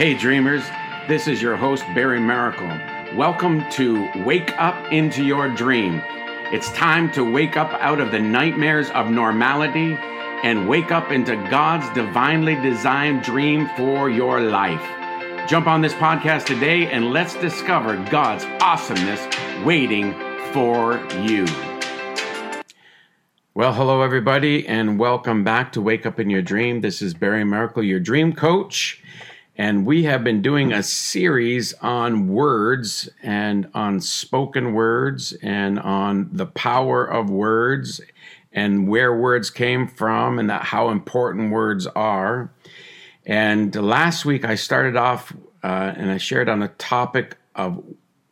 Hey, dreamers, this is your host, Barry Miracle. Welcome to Wake Up into Your Dream. It's time to wake up out of the nightmares of normality and wake up into God's divinely designed dream for your life. Jump on this podcast today and let's discover God's awesomeness waiting for you. Well, hello, everybody, and welcome back to Wake Up in Your Dream. This is Barry Miracle, your dream coach. And we have been doing a series on words and on spoken words and on the power of words and where words came from and how important words are. And last week I started off uh, and I shared on the topic of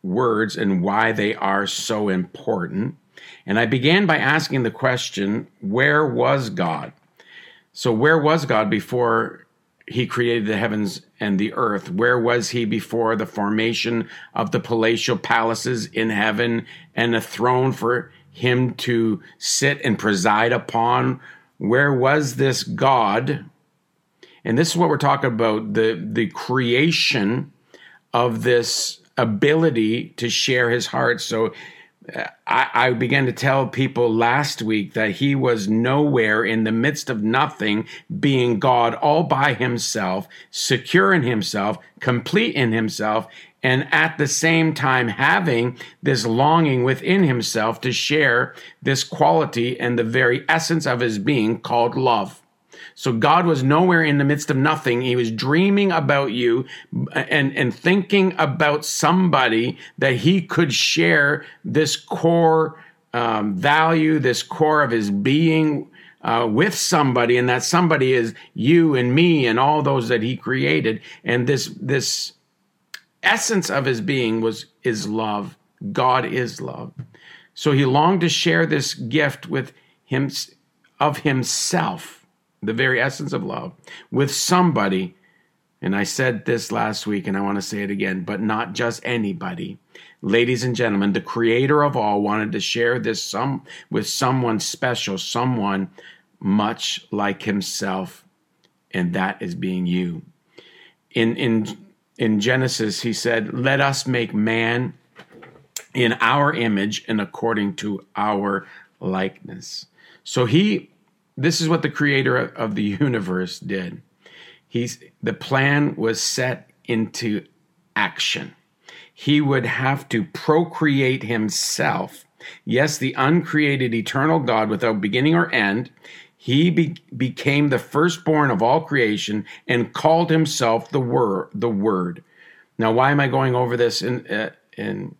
words and why they are so important. And I began by asking the question where was God? So, where was God before he created the heavens and the earth. Where was he before the formation of the palatial palaces in heaven and a throne for him to sit and preside upon? Where was this God? And this is what we're talking about the, the creation of this ability to share his heart. So I, I, began to tell people last week that he was nowhere in the midst of nothing, being God all by himself, secure in himself, complete in himself, and at the same time having this longing within himself to share this quality and the very essence of his being called love. So God was nowhere in the midst of nothing. He was dreaming about you and, and thinking about somebody that he could share this core um, value, this core of his being uh, with somebody, and that somebody is you and me and all those that he created. And this this essence of his being was is love. God is love. So he longed to share this gift with him of himself the very essence of love, with somebody. And I said this last week and I want to say it again, but not just anybody. Ladies and gentlemen, the creator of all wanted to share this some with someone special, someone much like himself, and that is being you. In in in Genesis, he said, "Let us make man in our image and according to our likeness." So he this is what the creator of the universe did. He's the plan was set into action. He would have to procreate himself. Yes, the uncreated eternal God without beginning or end. He be, became the firstborn of all creation and called himself the word. The word. Now, why am I going over this in uh, in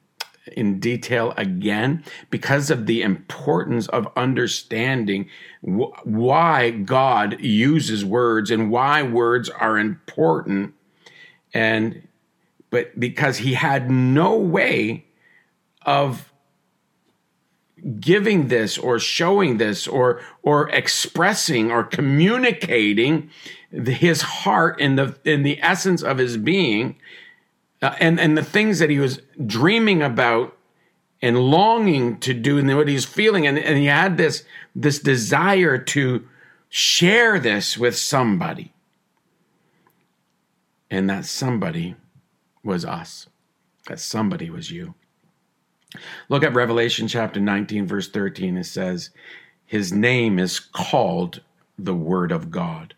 in detail again because of the importance of understanding wh- why God uses words and why words are important. And, but because he had no way of giving this or showing this or or expressing or communicating his heart in the in the essence of his being uh, and and the things that he was dreaming about and longing to do and what he's feeling. And, and he had this this desire to share this with somebody. And that somebody was us. That somebody was you. Look at revelation chapter 19 verse 13 it says his name is called the word of god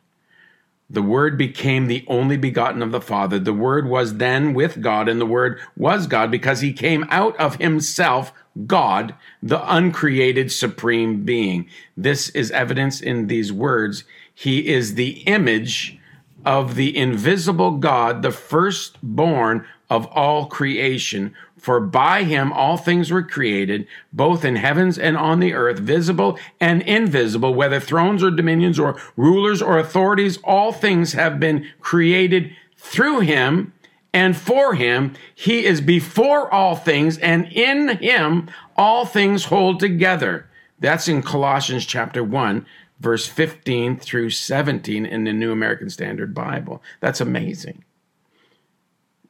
the Word became the only begotten of the Father. The Word was then with God, and the Word was God because he came out of himself, God, the uncreated supreme being. This is evidence in these words. He is the image of the invisible God, the firstborn of all creation. For by him all things were created, both in heavens and on the earth, visible and invisible, whether thrones or dominions or rulers or authorities, all things have been created through him and for him. He is before all things, and in him all things hold together. That's in Colossians chapter 1, verse 15 through 17 in the New American Standard Bible. That's amazing.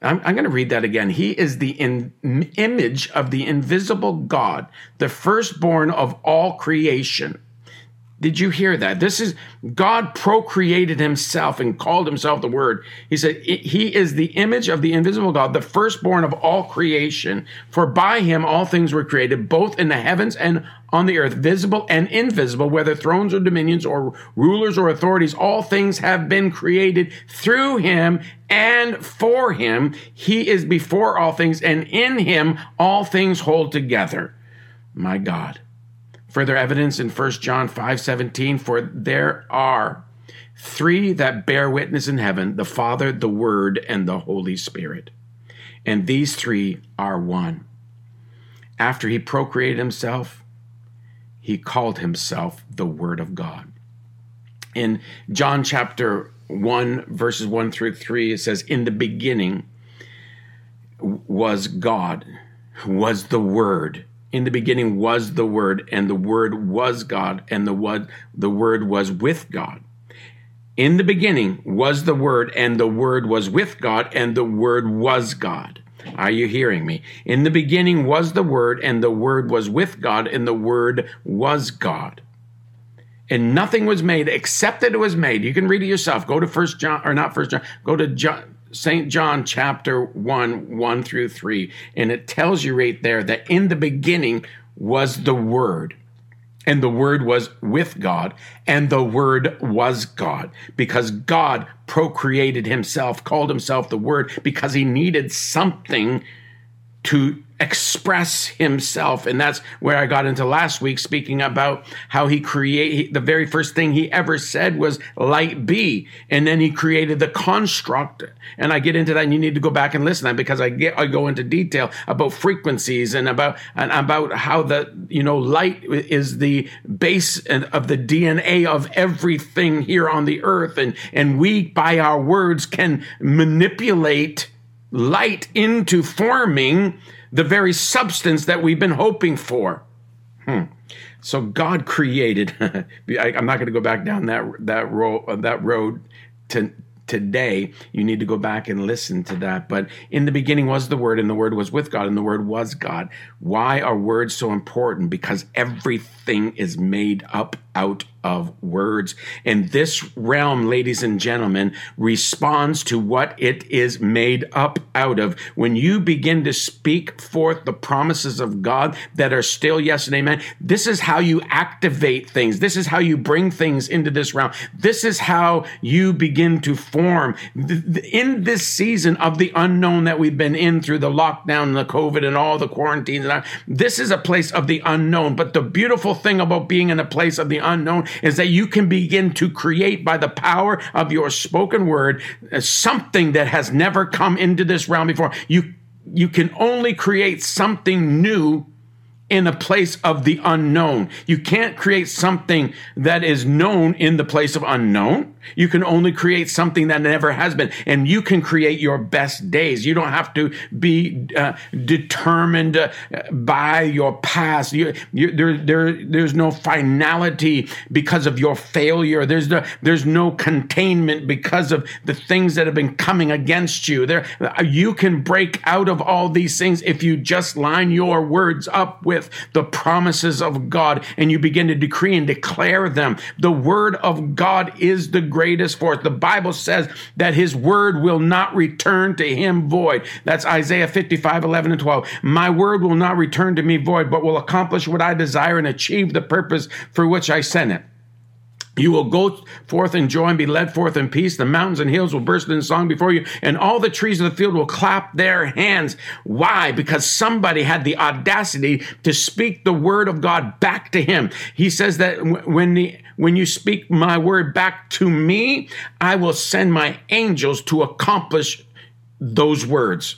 I'm, I'm going to read that again. He is the in, image of the invisible God, the firstborn of all creation. Did you hear that? This is God procreated himself and called himself the Word. He said, He is the image of the invisible God, the firstborn of all creation. For by him all things were created, both in the heavens and on the earth, visible and invisible, whether thrones or dominions or rulers or authorities, all things have been created through him and for him. He is before all things, and in him all things hold together. My God. Further evidence in 1 John 5 17, for there are three that bear witness in heaven the Father, the Word, and the Holy Spirit. And these three are one. After he procreated himself, he called himself the Word of God. In John chapter 1, verses 1 through 3, it says, In the beginning was God, was the Word in the beginning was the word and the word was god and the word the word was with god. In the beginning was the word and the word was with god and the word was god. Are you hearing me? In the beginning was the word and the word was with god and the word was god. And nothing was made except that it was made. You can read it yourself. Go to first john or not first john go to john St. John chapter 1, 1 through 3. And it tells you right there that in the beginning was the Word. And the Word was with God, and the Word was God, because God procreated Himself, called Himself the Word, because He needed something to express himself. And that's where i got into last week speaking about how he create the very first thing he ever said was light be. And then he created the construct. And i get into that and you need to go back and listen to that because i get i go into detail about frequencies and about and about how the you know light is the base of the dna of everything here on the earth. And and we by our words can manipulate light into forming the very substance that we've been hoping for. Hmm. So God created. I, am not going to go back down that that road that road to today. You need to go back and listen to that. But in the beginning was the Word, and the Word was with God, and the Word was God. Why are words so important? Because everything is made up out of words. And this realm, ladies and gentlemen, responds to what it is made up out of. When you begin to speak forth the promises of God that are still yes and amen, this is how you activate things. This is how you bring things into this realm. This is how you begin to form. In this season of the unknown that we've been in through the lockdown and the COVID and all the quarantines, this is a place of the unknown. But the beautiful thing about being in a place of the unknown is that you can begin to create by the power of your spoken word uh, something that has never come into this realm before. You you can only create something new in a place of the unknown. You can't create something that is known in the place of unknown. You can only create something that never has been. And you can create your best days. You don't have to be uh, determined uh, by your past. You, you, there, there, there's no finality because of your failure. There's, no, there's no containment because of the things that have been coming against you. There, you can break out of all these things if you just line your words up with the promises of God and you begin to decree and declare them. The word of God is the greatest force. The Bible says that his word will not return to him void. That's Isaiah 55, 11 and 12. My word will not return to me void, but will accomplish what I desire and achieve the purpose for which I sent it. You will go forth in joy and be led forth in peace. The mountains and hills will burst in song before you, and all the trees of the field will clap their hands. Why? Because somebody had the audacity to speak the word of God back to him. He says that when the when you speak my word back to me, I will send my angels to accomplish those words.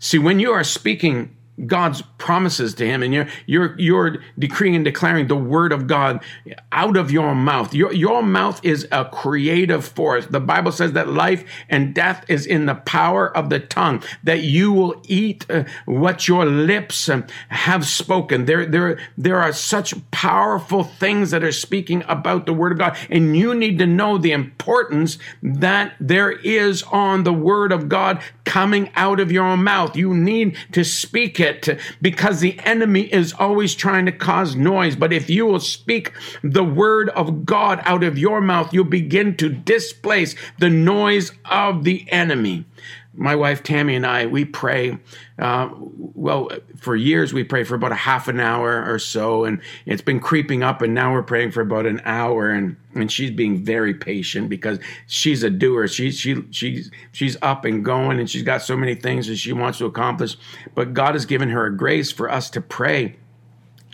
See, when you are speaking God's promises to him and you're you're you're decreeing and declaring the word of God out of your mouth. Your your mouth is a creative force. The Bible says that life and death is in the power of the tongue. That you will eat uh, what your lips uh, have spoken. There there there are such powerful things that are speaking about the word of God and you need to know the importance that there is on the word of God coming out of your mouth. You need to speak it because the enemy is always trying to cause noise. But if you will speak the word of God out of your mouth, you'll begin to displace the noise of the enemy my wife Tammy and I, we pray. Uh, well, for years we pray for about a half an hour or so, and it's been creeping up, and now we're praying for about an hour. And and she's being very patient because she's a doer. She's she she's she's up and going, and she's got so many things that she wants to accomplish. But God has given her a grace for us to pray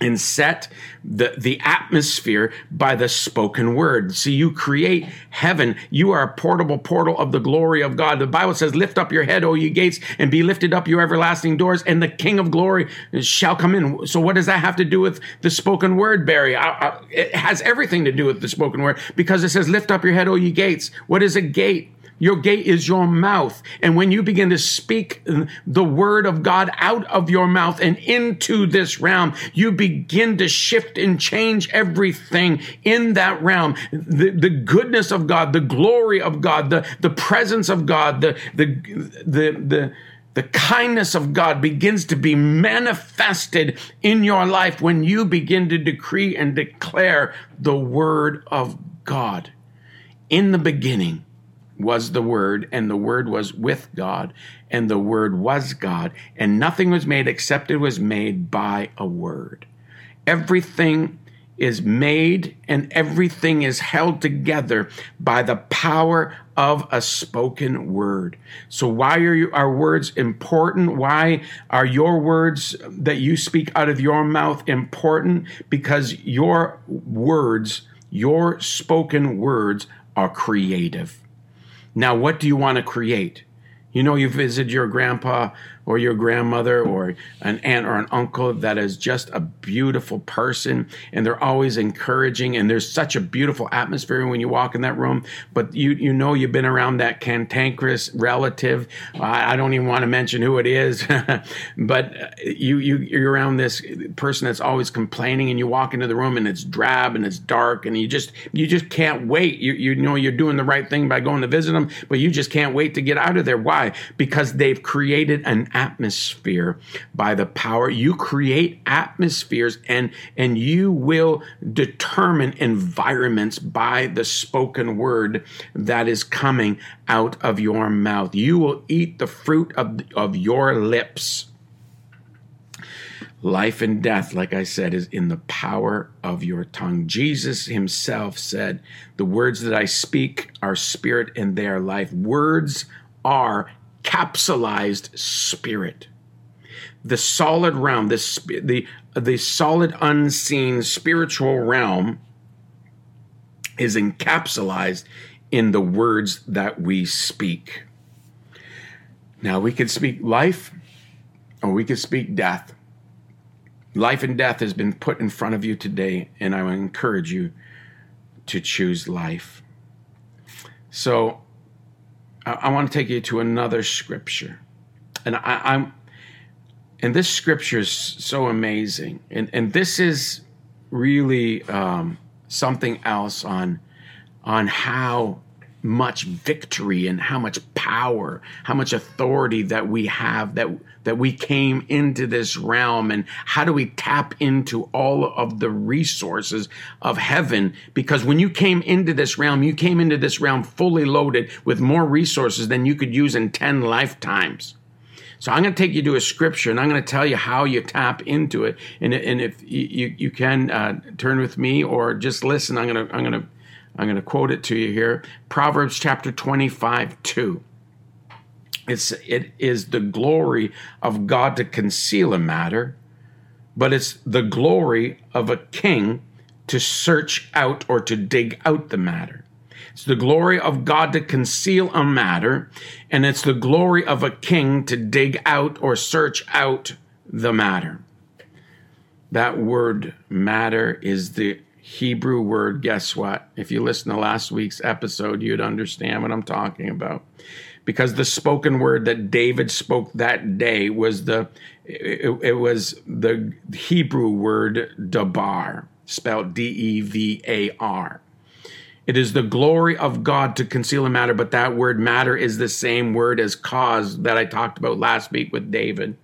and set the, the atmosphere by the spoken word. See, you create heaven. You are a portable portal of the glory of God. The Bible says, Lift up your head, O ye gates, and be lifted up, your everlasting doors, and the King of glory shall come in. So, what does that have to do with the spoken word, Barry? I, I, it has everything to do with the spoken word because it says, Lift up your head, O ye gates. What is a gate? Your gate is your mouth. And when you begin to speak the word of God out of your mouth and into this realm, you begin to shift and change everything in that realm. The, the goodness of God, the glory of God, the, the presence of God, the, the, the, the, the kindness of God begins to be manifested in your life when you begin to decree and declare the word of God. In the beginning, was the Word, and the Word was with God, and the Word was God, and nothing was made except it was made by a Word. Everything is made and everything is held together by the power of a spoken word. So why are you, our words important? Why are your words that you speak out of your mouth important? Because your words, your spoken words are creative. Now, what do you want to create? You know, you visit your grandpa or your grandmother or an aunt or an uncle that is just a beautiful person and they're always encouraging and there's such a beautiful atmosphere when you walk in that room. But you you know you've been around that cantankerous relative. I, I don't even want to mention who it is. But uh, you you you're around this person that's always complaining and you walk into the room and it's drab and it's dark and you just you just can't wait. You you know you're doing the right thing by going to visit them but you just can't wait to get out of there. Why? Because they've created an atmosphere by the power. You create atmospheres and, and you will determine environments by the spoken word that is coming out of your mouth. You will eat the fruit of, of your lips. Life and death, like I said, is in the power of your tongue. Jesus himself said, The words that I speak are spirit and they are life. Words are capsulized spirit. The solid realm, this the the solid unseen spiritual realm is encapsulated in the words that we speak. Now we could speak life or we could speak death. Life and death has been put in front of you today, and I would encourage you to choose life. So I, want to take you to another scripture, and I, am and this scripture is so amazing, and and this is really um, something else on on how much victory and how much power, how much authority that we have that that we came into this realm and how do we tap into all of the resources of heaven because when you came into this realm, you came into this realm fully loaded with more resources than you could use in 10 lifetimes. So I'm going to take you to a scripture and I'm going to tell you how you tap into it. And, and if you, you can uh, turn with me or just listen, I'm going to, I'm going to I'm going to quote it to you here Proverbs chapter 25, 2. It's, it is the glory of God to conceal a matter, but it's the glory of a king to search out or to dig out the matter. It's the glory of God to conceal a matter, and it's the glory of a king to dig out or search out the matter. That word matter is the Hebrew word, guess what? If you listen to last week's episode, you'd understand what I'm talking about. Because the spoken word that David spoke that day was the it, it was the Hebrew word dabar, spelled D E V A R. It is the glory of God to conceal a matter, but that word matter is the same word as cause that I talked about last week with David.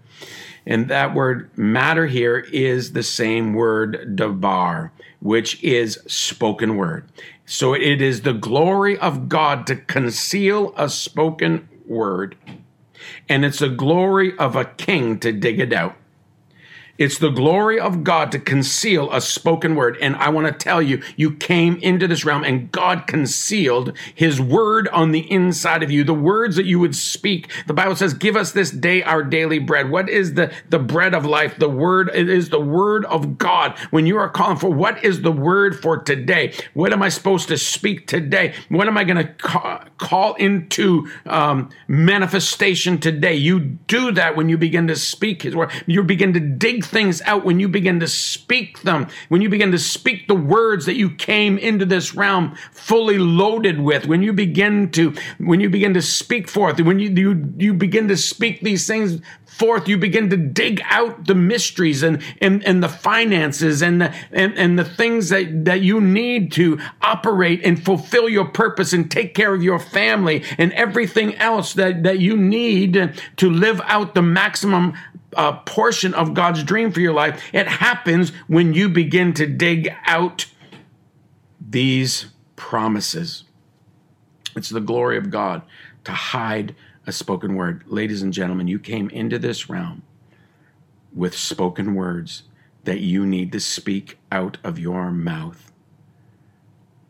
And that word matter here is the same word dabar, which is spoken word. So it is the glory of God to conceal a spoken word, and it's the glory of a king to dig it out. It's the glory of God to conceal a spoken word. And I want to tell you, you came into this realm and God concealed his word on the inside of you, the words that you would speak. The Bible says, give us this day our daily bread. What is the, the bread of life? The word, it is the word of God. When you are calling for what is the word for today? What am I supposed to speak today? What am I going to call, call into um, manifestation today? You do that when you begin to speak his word. You begin to dig things out when you begin to speak them, when you begin to speak the words that you came into this realm fully loaded with, when you begin to, when you begin to speak forth, when you, you, you begin to speak these things forth, you begin to dig out the mysteries and, and, and the finances and the, and, and the things that, that you need to operate and fulfill your purpose and take care of your family and everything else that, that you need to live out the maximum uh, portion of God's dream for your life. It happens when you begin to dig out these promises. It's the glory of God to hide a spoken word. Ladies and gentlemen, you came into this realm with spoken words that you need to speak out of your mouth.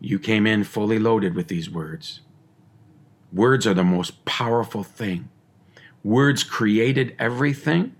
You came in fully loaded with these words. Words are the most powerful thing. Words created everything,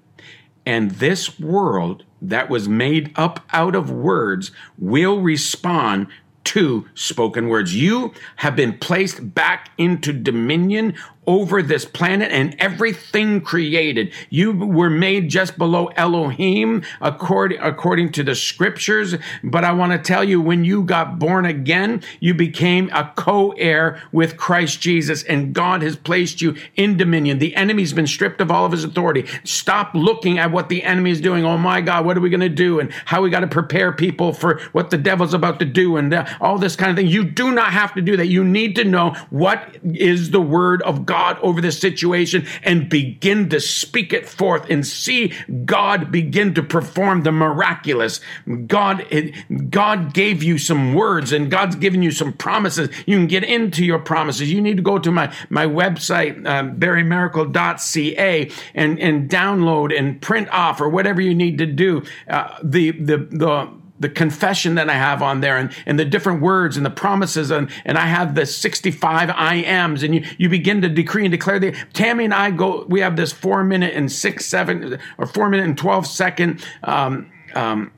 and this world that was made up out of words will respond to spoken words. You have been placed back into dominion over this planet and everything created. You were made just below Elohim according, according to the scriptures. But I want to tell you, when you got born again, you became a co-heir with Christ Jesus and God has placed you in dominion. The enemy's been stripped of all of his authority. Stop looking at what the enemy is doing. Oh my God, what are we going to do? And how we got to prepare people for what the devil's about to do and uh, all this kind of thing. You do not have to do that. You need to know what is the word of God God over this situation and begin to speak it forth and see God begin to perform the miraculous. God, God gave you some words and God's given you some promises. You can get into your promises. You need to go to my, my website, uh, barrymiracle.ca and, and download and print off or whatever you need to do. Uh, the, the, the, the confession that I have on there and, and the different words and the promises and, and I have the 65 I ams and you, you begin to decree and declare the Tammy and I go we have this four minute and six seven or four minute and 12 second um, um,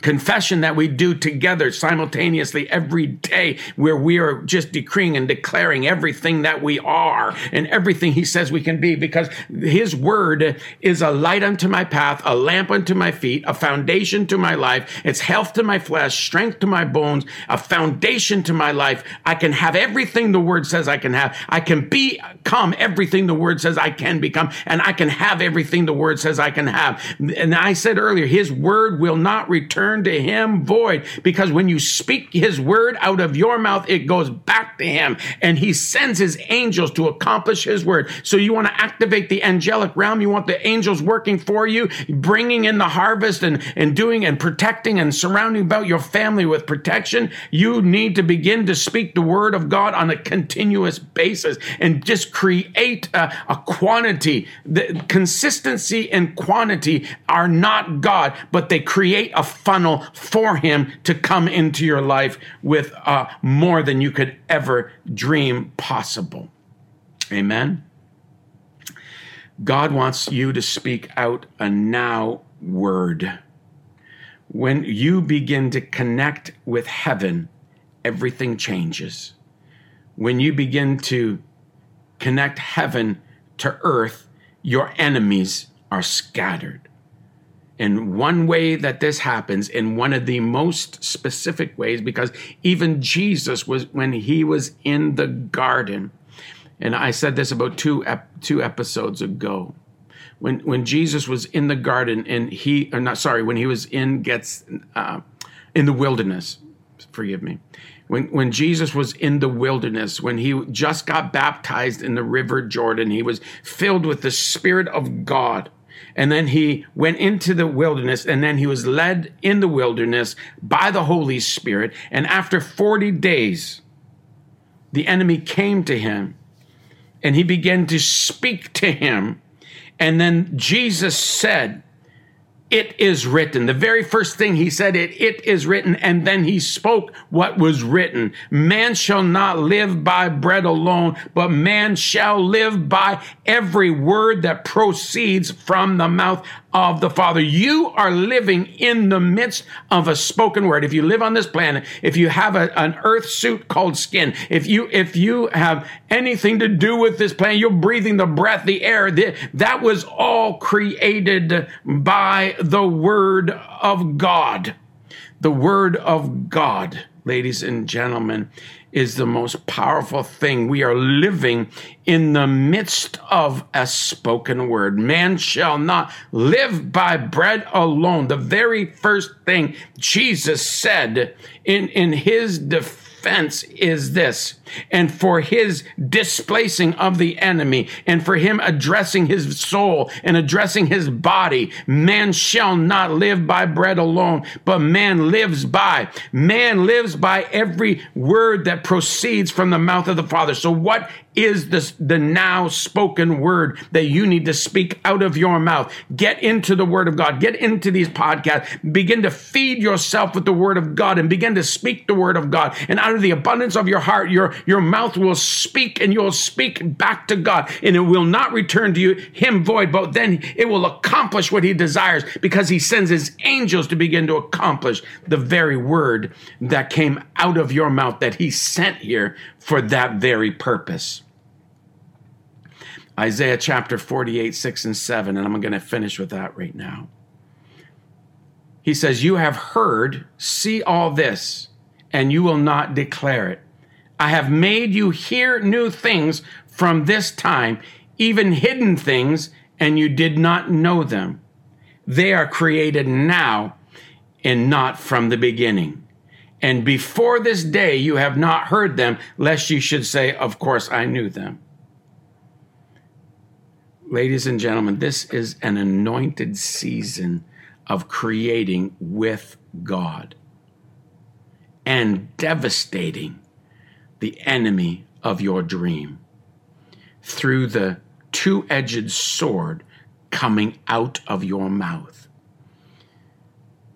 confession that we do together simultaneously every day where we are just decreeing and declaring everything that we are and everything he says we can be because his word is a light unto my path a lamp unto my feet a foundation to my life. It's health to my flesh strength to my bones a foundation to my life. I can have everything the word says i can have. I can become everything the word says i can become and i can have everything the word says i can have. And i said earlier his word will not return return to him void because when you speak his word out of your mouth, it goes back to him and he sends his angels to accomplish his word. So you want to activate the angelic realm. You want the angels working for you, bringing in the harvest and, and doing and protecting and surrounding about your family with protection. You need to begin to speak the word of God on a continuous basis and just create a, a quantity. The consistency and quantity are not God, but they create a funnel for him to come into your life with uh, more than you could ever dream possible. Amen. God wants you to speak out a now word. When you begin to connect with heaven, everything changes. When you begin to connect heaven to earth, your enemies are scattered. And one way that this happens, in one of the most specific ways, because even Jesus was when he was in the garden, and I said this about two ep- two episodes ago, when when Jesus was in the garden and he, or not sorry, when he was in gets uh, in the wilderness, forgive me, when, when Jesus was in the wilderness, when he just got baptized in the river Jordan, he was filled with the Spirit of God. And then he went into the wilderness, and then he was led in the wilderness by the Holy Spirit. And after 40 days, the enemy came to him and he began to speak to him. And then Jesus said, it is written. The very first thing he said, it, it is written. And then he spoke what was written. Man shall not live by bread alone, but man shall live by every word that proceeds from the mouth of the Father. You are living in the midst of a spoken word. If you live on this planet, if you have a, an earth suit called skin, if you, if you have anything to do with this planet, you're breathing the breath, the air, the, that was all created by the word of God. The word of God, ladies and gentlemen, is the most powerful thing. We are living in the midst of a spoken word. Man shall not live by bread alone. The very first thing Jesus said in, in his defense is this, and for his displacing of the enemy, and for him addressing his soul and addressing his body, man shall not live by bread alone, but man lives by. Man lives by every word that proceeds from the mouth of the Father. So, what is the, the now spoken word that you need to speak out of your mouth. Get into the word of God. Get into these podcasts. Begin to feed yourself with the word of God and begin to speak the word of God. And out of the abundance of your heart, your, your mouth will speak and you'll speak back to God and it will not return to you him void, but then it will accomplish what he desires because he sends his angels to begin to accomplish the very word that came out of your mouth that he sent here for that very purpose. Isaiah chapter 48, 6 and 7, and I'm going to finish with that right now. He says, You have heard, see all this, and you will not declare it. I have made you hear new things from this time, even hidden things, and you did not know them. They are created now and not from the beginning. And before this day you have not heard them, lest you should say, Of course I knew them. Ladies and gentlemen, this is an anointed season of creating with God and devastating the enemy of your dream through the two edged sword coming out of your mouth.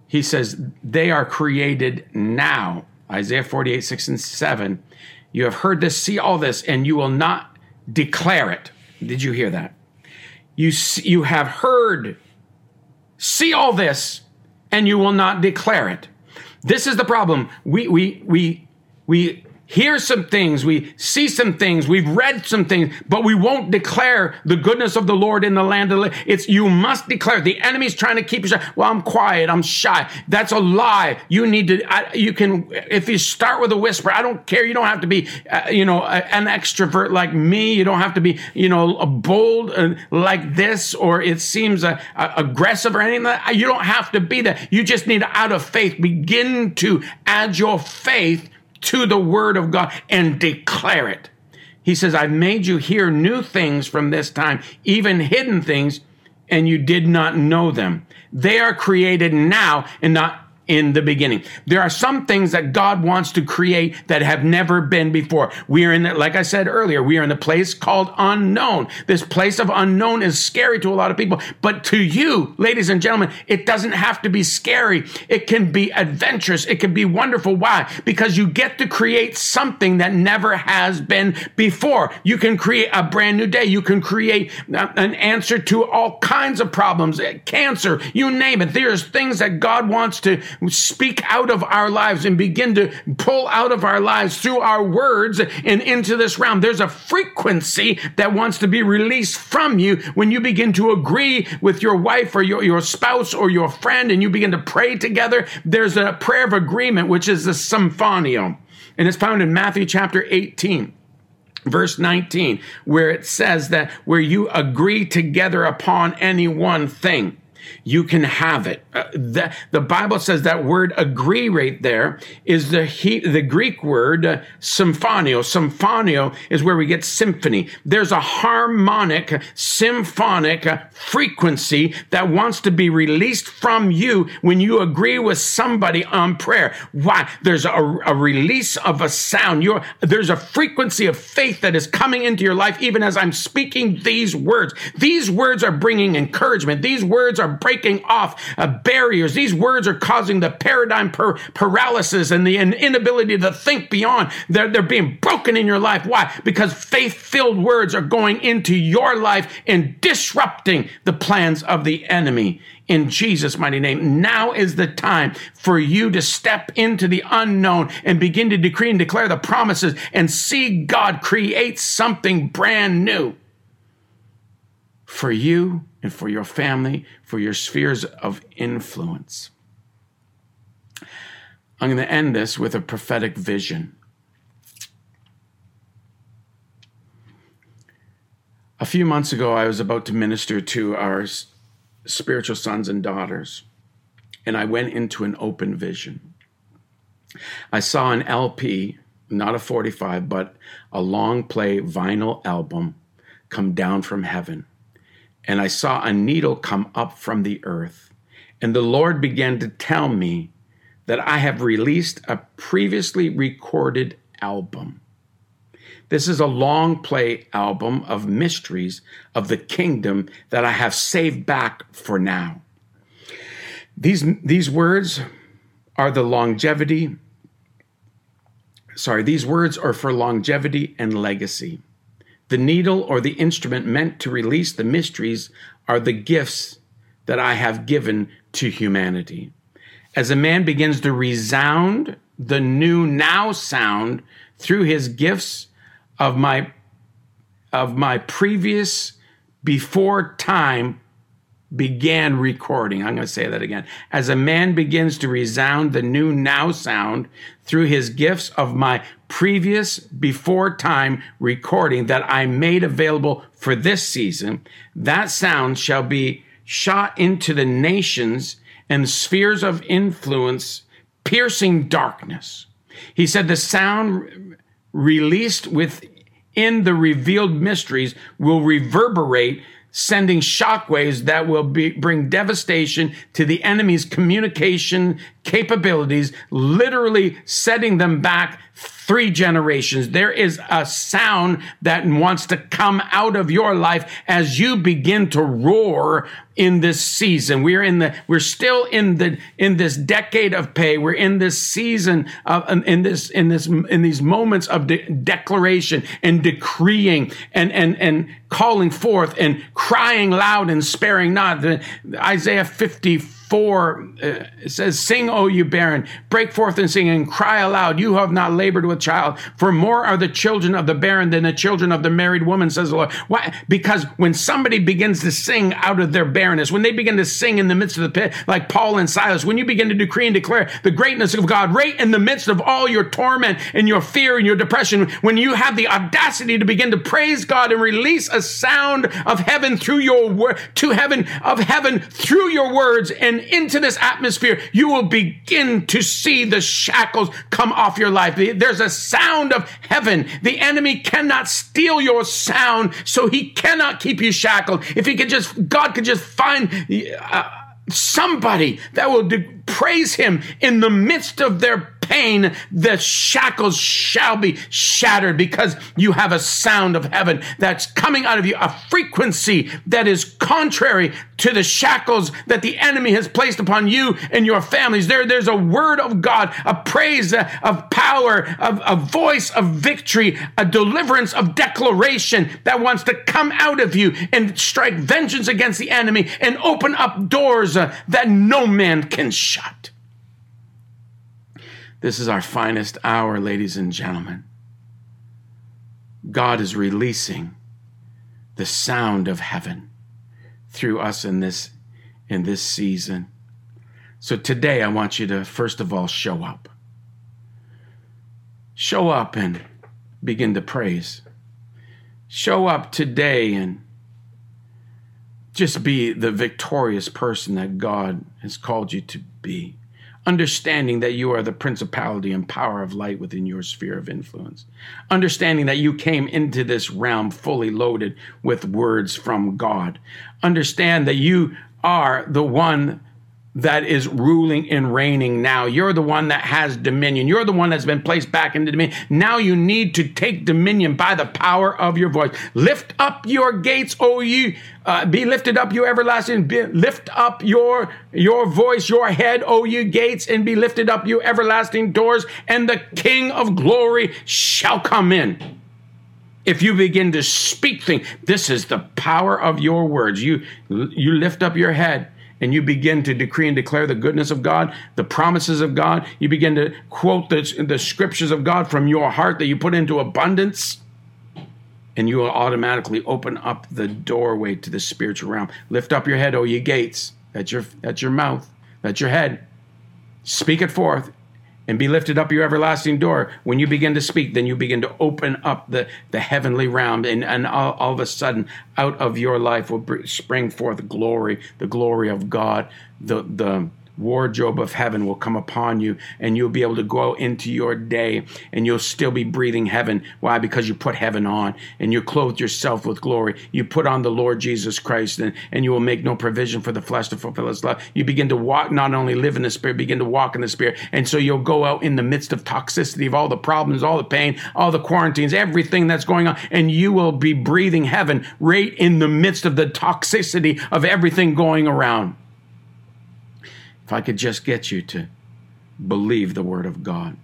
He says, They are created now. Isaiah 48, 6 and 7. You have heard this, see all this, and you will not declare it. Did you hear that? You, you have heard, see all this, and you will not declare it. This is the problem. We, we, we, we hear some things, we see some things, we've read some things, but we won't declare the goodness of the Lord in the land of the It's you must declare. The enemy's trying to keep you shy. Well, I'm quiet, I'm shy. That's a lie. You need to. I, you can if you start with a whisper. I don't care. You don't have to be, uh, you know, a, an extrovert like me. You don't have to be, you know, a bold uh, like this, or it seems uh, aggressive or anything. Like you don't have to be that. You just need to out of faith begin to add your faith to the word of God and declare it. He says, I've made you hear new things from this time, even hidden things, and you did not know them. They are created now and not in the beginning. There are some things that God wants to create that have never been before. We are in like I said earlier, we are in the place called unknown. This place of unknown is scary to a lot of people, but to you, ladies and gentlemen, it doesn't have to be scary. It can be adventurous. It can be wonderful. Why? Because you get to create something that never has been before. You can create a brand new day. You can create an answer to all kinds of problems, cancer, you name it. There's things that God wants to speak out of our lives and begin to pull out of our lives through our words and into this realm. There's a frequency that wants to be released from you when you begin to agree with your wife or your, your spouse or your friend and you begin to pray together. There's a prayer of agreement, which is the symphonio. And it's found in Matthew chapter 18 verse 19, where it says that where you agree together upon any one thing. You can have it. Uh, the, the Bible says that word agree right there is the he, the Greek word uh, symphonio. Symphonio is where we get symphony. There's a harmonic, symphonic uh, frequency that wants to be released from you when you agree with somebody on prayer. Why? There's a, a release of a sound. You're, there's a frequency of faith that is coming into your life even as I'm speaking these words. These words are bringing encouragement. These words are breaking off uh, barriers. These words are causing the paradigm per- paralysis and the inability to think beyond. They're, they're being broken in your life. Why? Because faith filled words are going into your life and disrupting the plans of the enemy in Jesus' mighty name. Now is the time for you to step into the unknown and begin to decree and declare the promises and see God create something brand new for you and for your family, for your spheres of influence. I'm going to end this with a prophetic vision. A few months ago, I was about to minister to our spiritual sons and daughters, and I went into an open vision. I saw an LP, not a 45, but a long play vinyl album come down from heaven and I saw a needle come up from the earth. And the Lord began to tell me that I have released a previously recorded album. This is a long play album of mysteries of the kingdom that I have saved back for now. These, these words are the longevity, sorry, these words are for longevity and legacy. The needle or the instrument meant to release the mysteries are the gifts that I have given to humanity. As a man begins to resound the new now sound through his gifts of my of my previous before time began recording. I'm going to say that again. As a man begins to resound the new now sound through his gifts of my previous before time recording that I made available for this season, that sound shall be shot into the nations and spheres of influence, piercing darkness. He said the sound released within the revealed mysteries will reverberate sending shockwaves that will be, bring devastation to the enemy's communication capabilities, literally setting them back three generations. There is a sound that wants to come out of your life as you begin to roar in this season. We're in the, we're still in the, in this decade of pay. We're in this season of, in this, in this, in these moments of de- declaration and decreeing and, and, and calling forth and crying loud and sparing not. The, Isaiah 54 4 uh, it says, Sing, O you barren, break forth and sing, and cry aloud, you have not labored with child. For more are the children of the barren than the children of the married woman, says the Lord. Why? Because when somebody begins to sing out of their barrenness, when they begin to sing in the midst of the pit, like Paul and Silas, when you begin to decree and declare the greatness of God right in the midst of all your torment and your fear and your depression, when you have the audacity to begin to praise God and release a sound of heaven through your word, to heaven, of heaven through your words and into this atmosphere, you will begin to see the shackles come off your life. There's a sound of heaven. The enemy cannot steal your sound, so he cannot keep you shackled. If he could just, God could just find uh, somebody that will de- praise him in the midst of their pain, the shackles shall be shattered because you have a sound of heaven that's coming out of you, a frequency that is contrary to the shackles that the enemy has placed upon you and your families. There, there's a word of God, a praise of power, of a voice of victory, a deliverance of declaration that wants to come out of you and strike vengeance against the enemy and open up doors that no man can shut. This is our finest hour, ladies and gentlemen. God is releasing the sound of heaven through us in this in this season. So today I want you to first of all show up. Show up and begin to praise. Show up today and just be the victorious person that God has called you to be. Understanding that you are the principality and power of light within your sphere of influence. Understanding that you came into this realm fully loaded with words from God. Understand that you are the one that is ruling and reigning now. You're the one that has dominion. You're the one that's been placed back into dominion. Now you need to take dominion by the power of your voice. Lift up your gates, O ye, uh, be lifted up, you everlasting. Be, lift up your your voice, your head, O ye gates, and be lifted up, you everlasting doors, and the King of glory shall come in if you begin to speak things this is the power of your words you you lift up your head and you begin to decree and declare the goodness of God, the promises of God, you begin to quote the, the scriptures of God from your heart that you put into abundance, and you will automatically open up the doorway to the spiritual realm. Lift up your head, O ye gates. That's your, that's your mouth. That's your head. Speak it forth and be lifted up your everlasting door. When you begin to speak, then you begin to open up the, the heavenly realm, and, and all, all of a sudden, out of your life will spring forth glory, the glory of God, the, the wardrobe of heaven will come upon you and you'll be able to go into your day and you'll still be breathing heaven. Why? Because you put heaven on and you clothed yourself with glory. You put on the Lord Jesus Christ and, and you will make no provision for the flesh to fulfill its love. You begin to walk, not only live in the spirit, begin to walk in the spirit. And so you'll go out in the midst of toxicity of all the problems, all the pain, all the quarantines, everything that's going on. And you will be breathing heaven right in the midst of the toxicity of everything going around. If I could just get you to believe the Word of God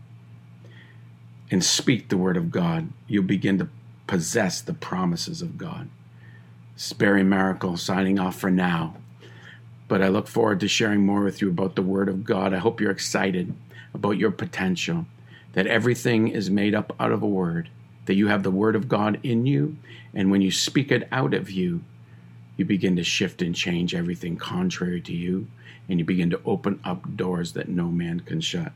and speak the Word of God, you'll begin to possess the promises of God. Barry Miracle signing off for now. But I look forward to sharing more with you about the Word of God. I hope you're excited about your potential, that everything is made up out of a Word, that you have the Word of God in you, and when you speak it out of you, you begin to shift and change everything contrary to you and you begin to open up doors that no man can shut.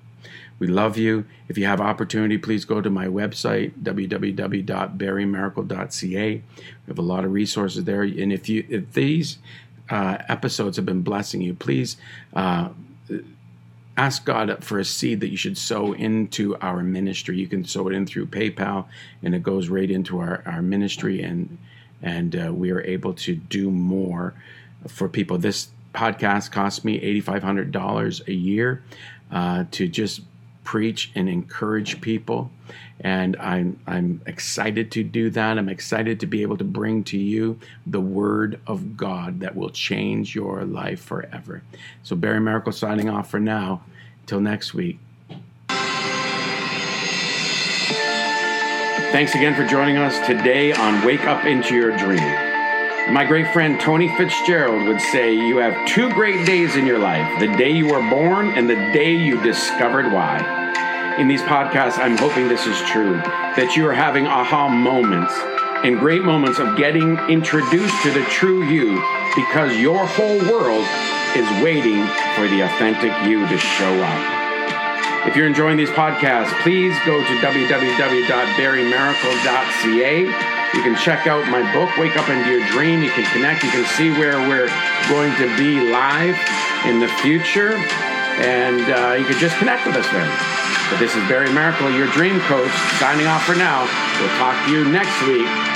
We love you. If you have opportunity, please go to my website, www.barrymiracle.ca. We have a lot of resources there. And if you if these uh, episodes have been blessing you, please uh, ask God for a seed that you should sow into our ministry. You can sow it in through PayPal, and it goes right into our, our ministry, and and uh, we are able to do more for people. This podcast costs me $8,500 a year uh, to just preach and encourage people. And I'm, I'm excited to do that. I'm excited to be able to bring to you the word of God that will change your life forever. So, Barry Miracle signing off for now. Until next week. Thanks again for joining us today on Wake Up Into Your Dream. My great friend Tony Fitzgerald would say, You have two great days in your life the day you were born and the day you discovered why. In these podcasts, I'm hoping this is true that you are having aha moments and great moments of getting introduced to the true you because your whole world is waiting for the authentic you to show up. If you're enjoying these podcasts, please go to www.barrymiracle.ca you can check out my book, Wake Up Into Your Dream. You can connect. You can see where we're going to be live in the future. And uh, you can just connect with us there. But this is Barry Miracle, your dream coach, signing off for now. We'll talk to you next week